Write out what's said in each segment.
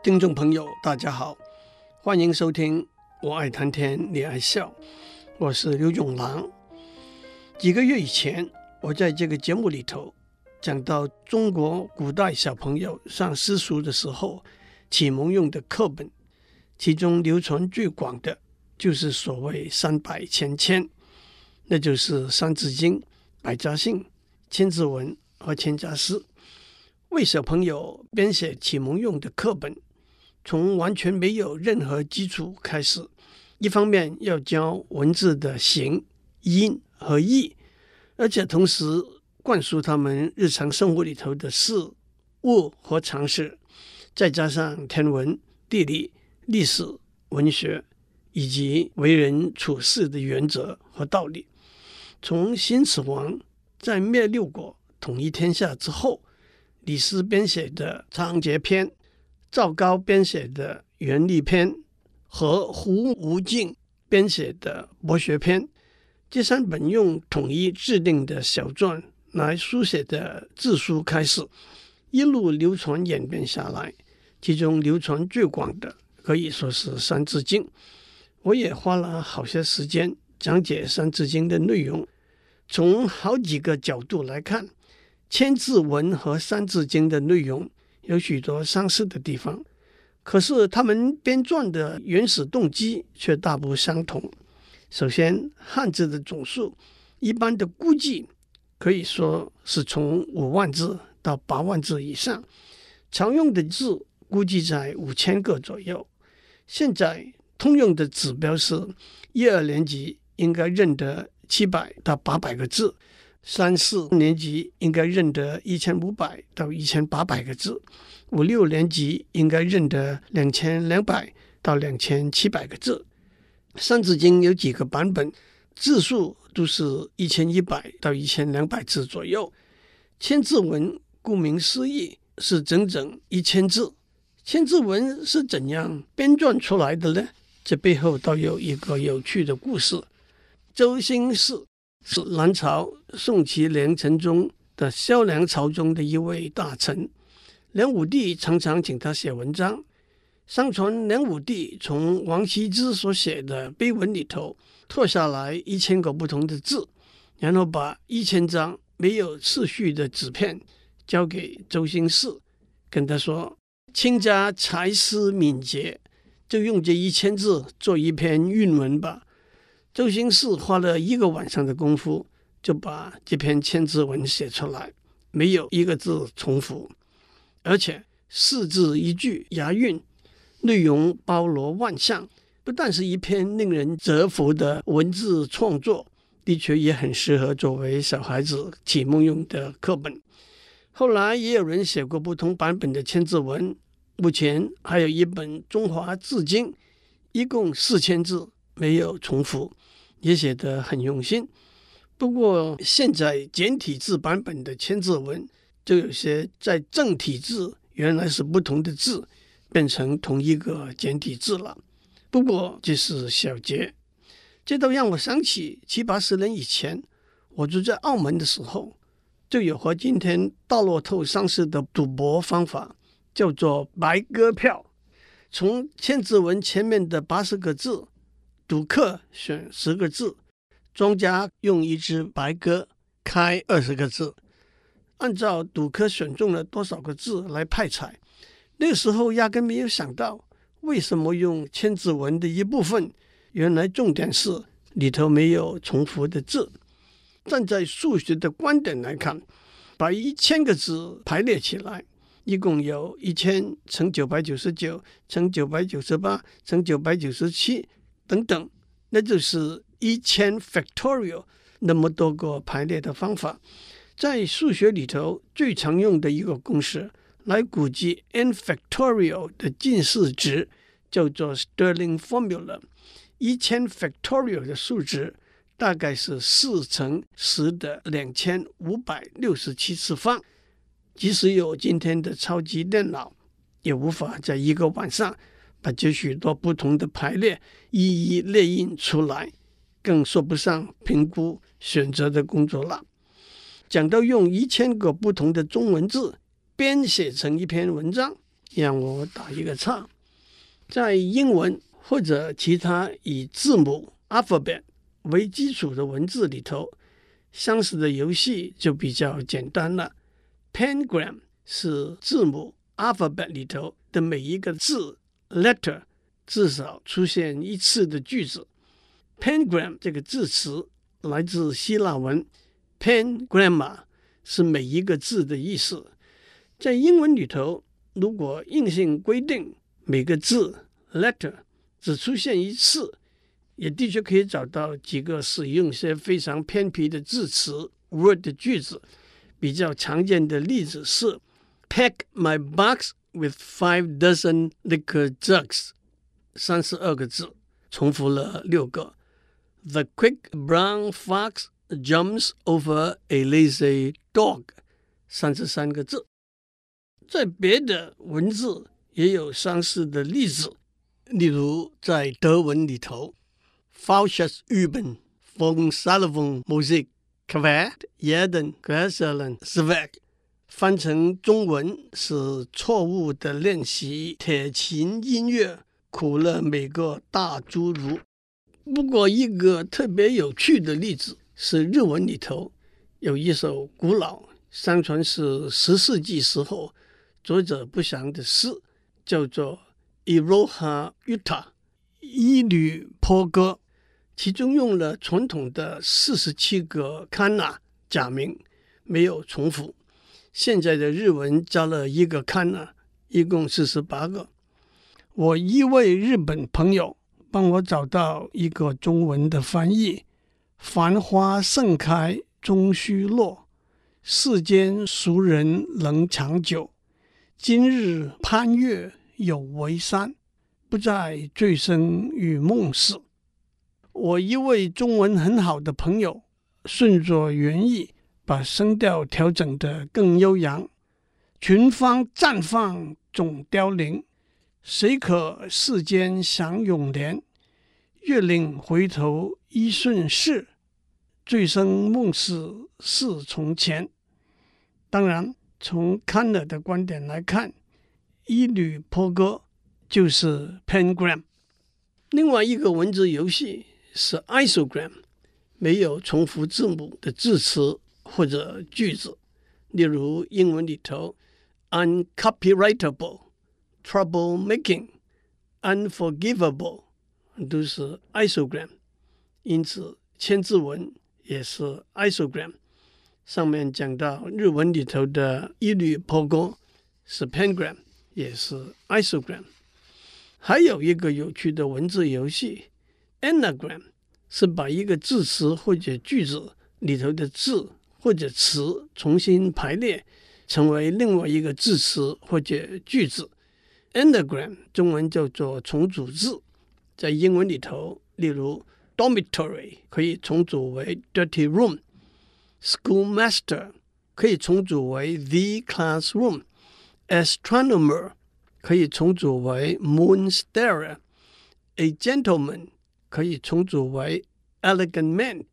听众朋友，大家好，欢迎收听《我爱谈天，你爱笑》，我是刘永郎。几个月以前，我在这个节目里头讲到中国古代小朋友上私塾的时候，启蒙用的课本，其中流传最广的就是所谓三百千千，那就是《三字经》《百家姓》《千字文》和《千家诗》，为小朋友编写启蒙用的课本。从完全没有任何基础开始，一方面要教文字的形、音和义，而且同时灌输他们日常生活里头的事物和常识，再加上天文、地理、历史、文学以及为人处事的原则和道理。从秦始皇在灭六国、统一天下之后，李斯编写的《仓颉篇》。赵高编写的《元历篇》和胡无敬编写的《博学篇》，这三本用统一制定的小篆来书写的字书开始，一路流传演变下来。其中流传最广的可以说是《三字经》。我也花了好些时间讲解《三字经》的内容。从好几个角度来看，《千字文》和《三字经》的内容。有许多相似的地方，可是他们编撰的原始动机却大不相同。首先，汉字的总数一般的估计可以说是从五万字到八万字以上，常用的字估计在五千个左右。现在通用的指标是一二年级应该认得七百到八百个字。三四年级应该认得一千五百到一千八百个字，五六年级应该认得两千两百到两千七百个字。《三字经》有几个版本，字数都是一千一百到一千两百字左右。千字文顾名思义是整整一千字。千字文是怎样编撰出来的呢？这背后倒有一个有趣的故事。周星驰。是南朝宋齐梁陈中的萧梁朝中的一位大臣，梁武帝常常请他写文章。相传梁武帝从王羲之所写的碑文里头拓下来一千个不同的字，然后把一千张没有次序的纸片交给周兴嗣，跟他说：“卿家才思敏捷，就用这一千字做一篇韵文吧。”周星驰花了一个晚上的功夫，就把这篇千字文写出来，没有一个字重复，而且四字一句押韵，内容包罗万象，不但是一篇令人折服的文字创作，的确也很适合作为小孩子启蒙用的课本。后来也有人写过不同版本的千字文，目前还有一本《中华字经》，一共四千字，没有重复。也写得很用心，不过现在简体字版本的千字文就有些在正体字原来是不同的字，变成同一个简体字了。不过这是小节，这倒让我想起七八十年以前，我住在澳门的时候，就有和今天大乐透上市的赌博方法，叫做白鸽票，从千字文前面的八十个字。赌客选十个字，庄家用一只白鸽开二十个字，按照赌客选中了多少个字来派彩。那时候压根没有想到，为什么用千字文的一部分，原来重点是里头没有重复的字。站在数学的观点来看，把一千个字排列起来，一共有一千乘九百九十九乘九百九十八乘九百九十七。等等，那就是一千 factorial 那么多个排列的方法，在数学里头最常用的一个公式来估计 n factorial 的近似值，叫做 Stirling formula。一千 factorial 的数值大概是四乘十的两千五百六十七次方，即使有今天的超级电脑，也无法在一个晚上。把这许多不同的排列一一列印出来，更说不上评估选择的工作了。讲到用一千个不同的中文字编写成一篇文章，让我打一个叉。在英文或者其他以字母 （alphabet） 为基础的文字里头，相似的游戏就比较简单了。Pangram 是字母 alphabet 里头的每一个字 （letter） 至少出现一次的句子。Pangram 这个字词来自希腊文 Pangramma，是每一个字的意思。在英文里头，如果硬性规定每个字 letter 只出现一次，也的确可以找到几个使用些非常偏僻的字词 word 的句子。比较常见的例子是 Pack my box with five dozen liquor jugs，三十二个字，重复了六个。The quick brown fox jumps over a lazy dog，三十三个字。在别的文字也有相似的例子，例如在德文里头，Falsches Üben von Salomon Musik。Kvad jeden Gräselen Zweig， 翻成中文是错误的练习铁琴音乐，苦了每个大侏儒。不过一个特别有趣的例子是日文里头有一首古老，相传是十世纪时候作者不详的诗，叫做《Iroha Yuta》伊吕坡歌。其中用了传统的四十七个 kana 假名，没有重复。现在的日文加了一个 kana，一共四十八个。我一位日本朋友帮我找到一个中文的翻译：繁花盛开终须落，世间孰人能长久？今日攀月有为山，不在醉生与梦死。我一位中文很好的朋友，顺着原意把声调调整得更悠扬。群芳绽放总凋零，谁可世间享永年？月令回头一瞬逝，醉生梦死似从前。当然，从康乐的观点来看，一缕坡歌就是 Pangram。另外一个文字游戏。是 isogram，没有重复字母的字词或者句子，例如英文里头 uncopyrightable、troublemaking、unforgivable 都是 isogram，因此千字文也是 isogram。上面讲到日文里头的一律破歌是 pangram，也是 isogram。还有一个有趣的文字游戏。Anagram 是把一个字词或者句子里头的字或者词重新排列，成为另外一个字词或者句子。Anagram 中文叫做重组字，在英文里头，例如 dormitory 可以重组为 dirty room，schoolmaster 可以重组为 the classroom，astronomer 可以重组为 moon starer，a gentleman。可以重组为 elegant man。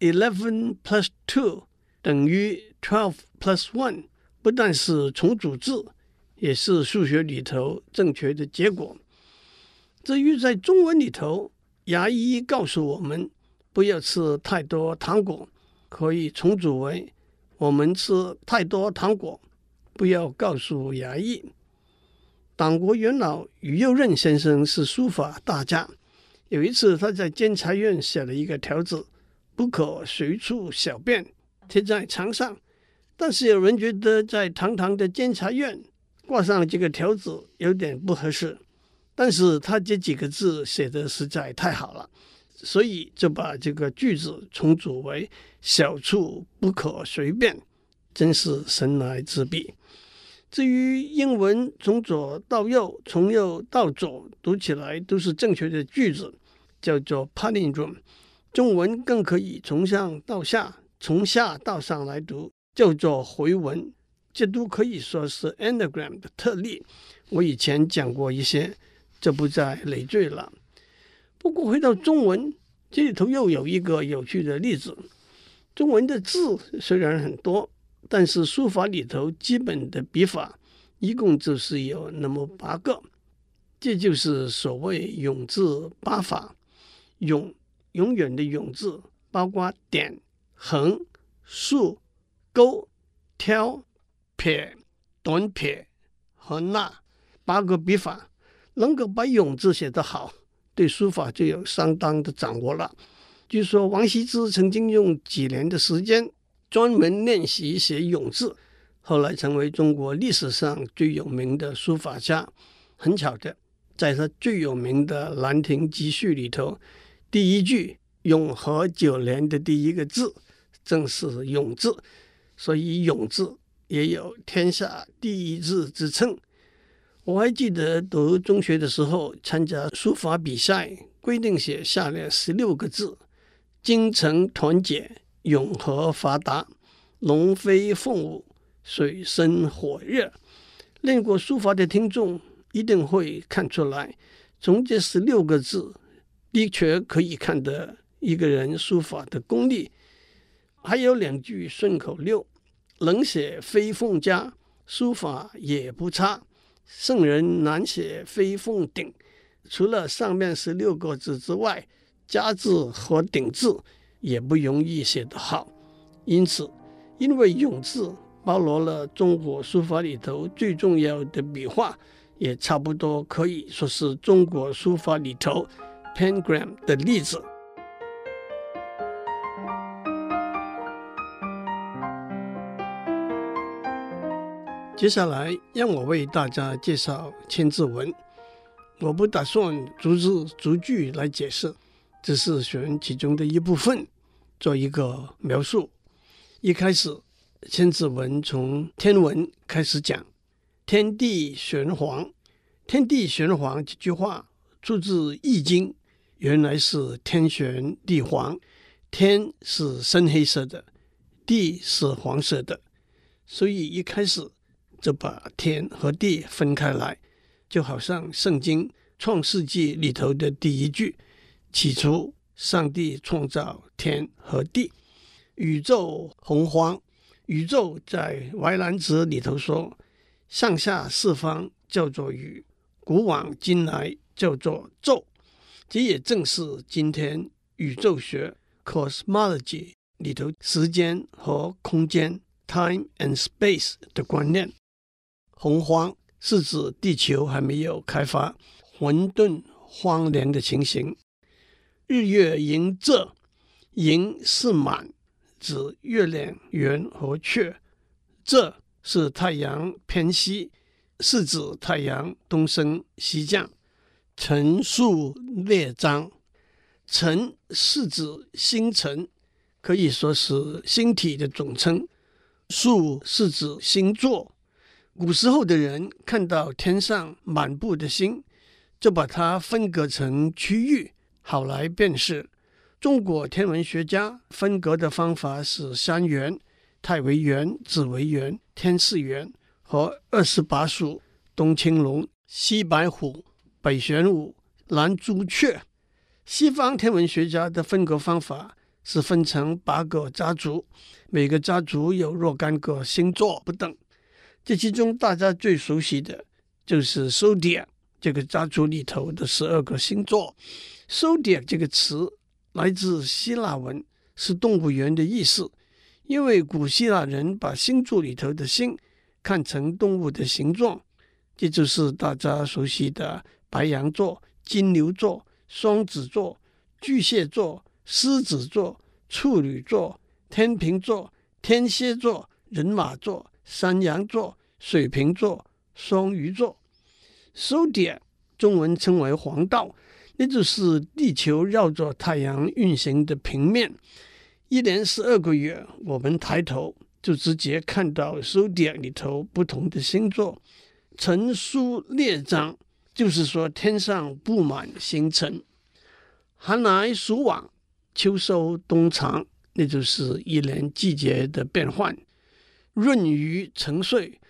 Eleven plus two 等于 twelve plus one，不但是重组字，也是数学里头正确的结果。至于在中文里头，牙医告诉我们不要吃太多糖果，可以重组为我们吃太多糖果，不要告诉牙医。党国元老于右任先生是书法大家。有一次，他在监察院写了一个条子，不可随处小便，贴在墙上。但是有人觉得在堂堂的监察院挂上这个条子有点不合适。但是他这几个字写得实在太好了，所以就把这个句子重组为“小处不可随便”，真是神来之笔。至于英文从左到右，从右到左读起来都是正确的句子，叫做 palindrome。中文更可以从上到下，从下到上来读，叫做回文。这都可以说是 anagram 的特例。我以前讲过一些，就不再累赘了。不过回到中文，这里头又有一个有趣的例子。中文的字虽然很多。但是书法里头基本的笔法一共就是有那么八个。这就是所谓“永”字八法，“永”永远的“永”字，包括点、横、竖、勾、挑、撇、短撇和捺八个笔法，能够把“永”字写得好，对书法就有相当的掌握了。据说王羲之曾经用几年的时间专门练习写“永”字，后来成为中国历史上最有名的书法家。很巧的。在他最有名的《兰亭集序》里头，第一句“永和九年”的第一个字正是“永”字，所以“永”字也有天下第一字之称。我还记得读中学的时候，参加书法比赛，规定写下列十六个字：“精诚团结，永和发达，龙飞凤舞，水深火热。”练过书法的听众。一定会看出来，从这十六个字，的确可以看得一个人书法的功力。还有两句顺口溜：“能写飞凤家，书法也不差；圣人难写飞凤顶。”除了上面十六个字之外，“家”字和“顶”字也不容易写得好。因此，因为“永”字包罗了中国书法里头最重要的笔画。也差不多可以说是中国书法里头 Pengram 的例子。接下来，让我为大家介绍千字文。我不打算逐字逐句来解释，只是选其中的一部分做一个描述。一开始，千字文从天文开始讲。天地玄黄，天地玄黄这句话出自《易经》，原来是天玄地黄，天是深黑色的，地是黄色的，所以一开始就把天和地分开来，就好像圣经创世纪里头的第一句：“起初，上帝创造天和地，宇宙洪荒。”宇宙在《淮南子》里头说。上下四方叫做宇，古往今来叫做宙，这也正是今天宇宙学 （cosmology） 里头时间和空间 （time and space） 的观念。洪荒是指地球还没有开发、混沌荒凉的情形。日月盈仄，盈是满，指月亮圆和缺，仄。是太阳偏西，是指太阳东升西降。辰戌列张，辰是指星辰，可以说是星体的总称。戌是指星座。古时候的人看到天上满布的星，就把它分隔成区域，好来辨识。中国天文学家分隔的方法是三元。太为元、子为元、天市元和二十八宿：东青龙、西白虎、北玄武、南朱雀。西方天文学家的分隔方法是分成八个家族，每个家族有若干个星座不等。这其中大家最熟悉的就是 zodiac 这个家族里头的十二个星座。zodiac 这个词来自希腊文，是动物园的意思。因为古希腊人把星座里头的星看成动物的形状，这就是大家熟悉的白羊座、金牛座、双子座、巨蟹座、狮子座、处女座、天秤座、天蝎座、人马座、山羊座、水瓶座、双鱼座。收点中文称为黄道，那就是地球绕着太阳运行的平面。一年十二个月，我们抬头就直接看到收点里头不同的星座。辰戌列张，就是说天上布满星辰。寒来暑往，秋收冬藏，那就是一年季节的变换。闰余成岁，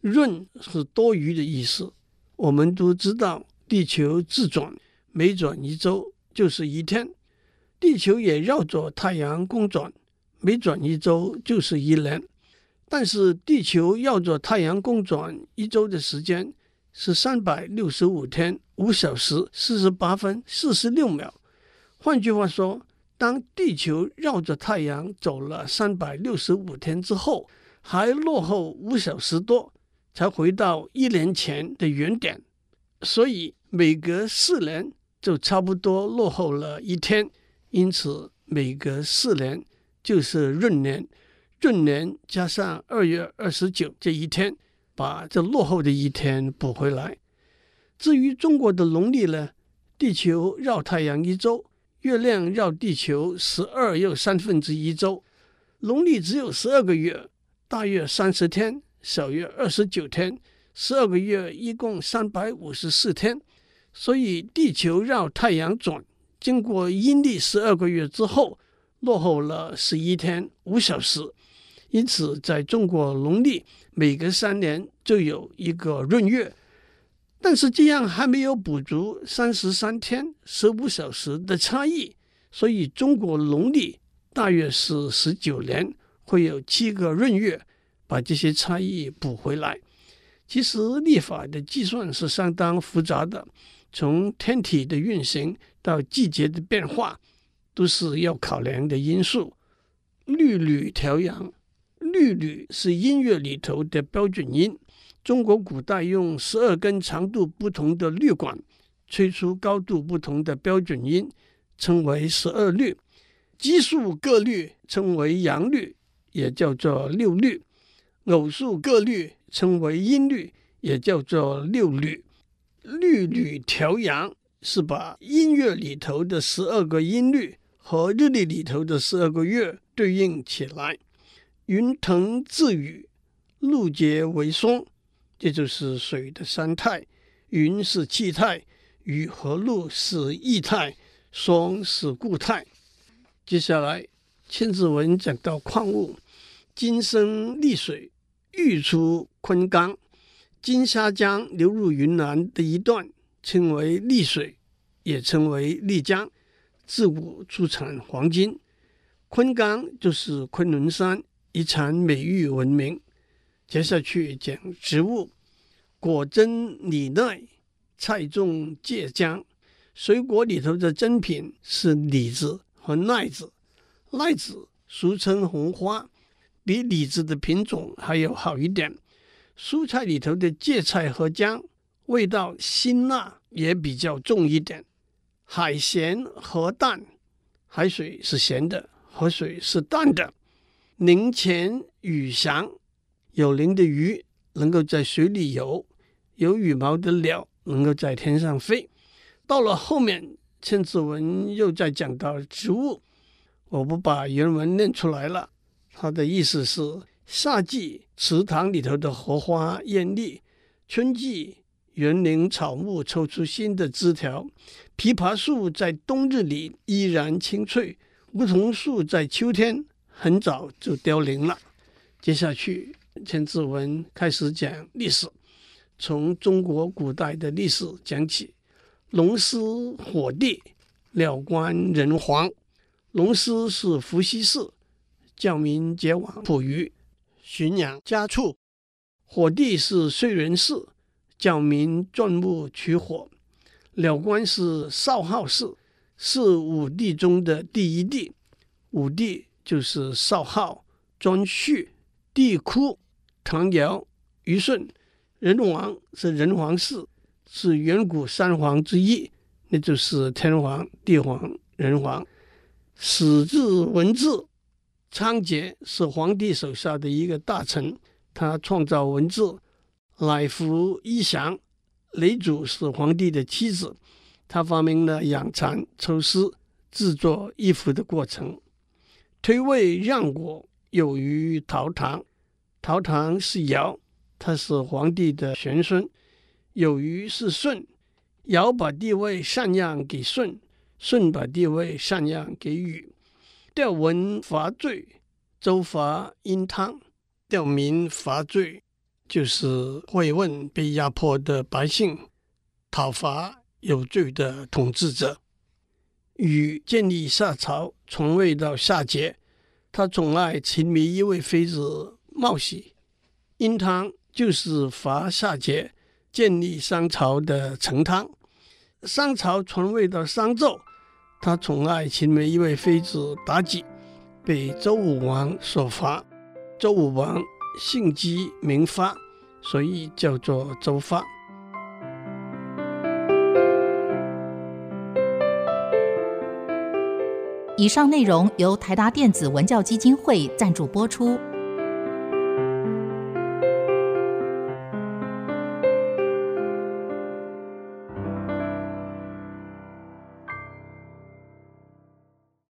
闰是多余的意思。我们都知道，地球自转，每转一周就是一天。地球也绕着太阳公转，每转一周就是一年。但是地球绕着太阳公转一周的时间是三百六十五天五小时四十八分四十六秒。换句话说，当地球绕着太阳走了三百六十五天之后，还落后五小时多，才回到一年前的原点。所以每隔四年就差不多落后了一天，因此每隔四年就是闰年。闰年加上二月二十九这一天，把这落后的一天补回来。至于中国的农历呢，地球绕太阳一周，月亮绕地球十二又三分之一周，农历只有十二个月，大约三十天，小约二十九天，十二个月一共三百五十四天。所以地球绕太阳转，经过阴历十二个月之后，落后了十一天五小时。因此，在中国农历每隔三年就有一个闰月，但是这样还没有补足三十三天十五小时的差异，所以中国农历大约是十九年会有七个闰月，把这些差异补回来。其实历法的计算是相当复杂的，从天体的运行到季节的变化，都是要考量的因素。律吕调阳。律吕是音乐里头的标准音。中国古代用十二根长度不同的律管吹出高度不同的标准音，称为十二律。奇数各律称为阳律，也叫做六律；偶数各律称为音律，也叫做六律。律吕调阳是把音乐里头的十二个音律和日历里头的十二个月对应起来。云腾致雨，露结为霜，这就是水的三态。云是气态，雨和露是液态，霜是固态。接下来，千字文讲到矿物，金生丽水，玉出昆冈。金沙江流入云南的一段称为丽水，也称为丽江，自古出产黄金。昆冈就是昆仑山。以产美玉闻名。接下去讲植物，果珍李奈，菜种芥姜。水果里头的珍品是李子和奈子。奈子俗称红花，比李子的品种还要好一点。蔬菜里头的芥菜和姜，味道辛辣也比较重一点。海咸和淡，海水是咸的，河水是淡的。鳞潜羽翔，有鳞的鱼能够在水里游，有羽毛的鸟能够在天上飞。到了后面，千字文又在讲到植物，我不把原文念出来了。它的意思是：夏季池塘里头的荷花艳丽，春季园林草木抽出新的枝条，枇杷树在冬日里依然青翠，梧桐树在秋天。很早就凋零了。接下去，千字文开始讲历史，从中国古代的历史讲起。龙师火帝，鸟官人皇。龙师是伏羲氏，教民结网捕鱼，驯养家畜。火帝是燧人氏，教民钻木取火。鸟官是少昊氏，是五帝中的第一帝。五帝。就是少昊、颛顼、帝喾、唐尧、虞舜。人王是人皇氏，是远古三皇之一，那就是天皇、地皇、人皇。始制文字，仓颉是皇帝手下的一个大臣，他创造文字。乃服衣祥，嫘祖是皇帝的妻子，他发明了养蚕、抽丝、制作衣服的过程。推位让国有虞陶唐，陶唐是尧，他是皇帝的玄孙。有虞是舜，尧把帝位禅让给舜，舜把帝位禅让给禹。吊文伐罪，周伐殷汤。吊民伐罪就是慰问被压迫的百姓，讨伐有罪的统治者。禹建立夏朝，传位到夏桀。他宠爱情迷一位妃子冒喜。殷汤就是伐夏桀建立商朝的成汤。商朝传位到商纣，他宠爱其中一位妃子妲己，被周武王所罚。周武王性激名发，所以叫做周发。以上内容由台达电子文教基金会赞助播出。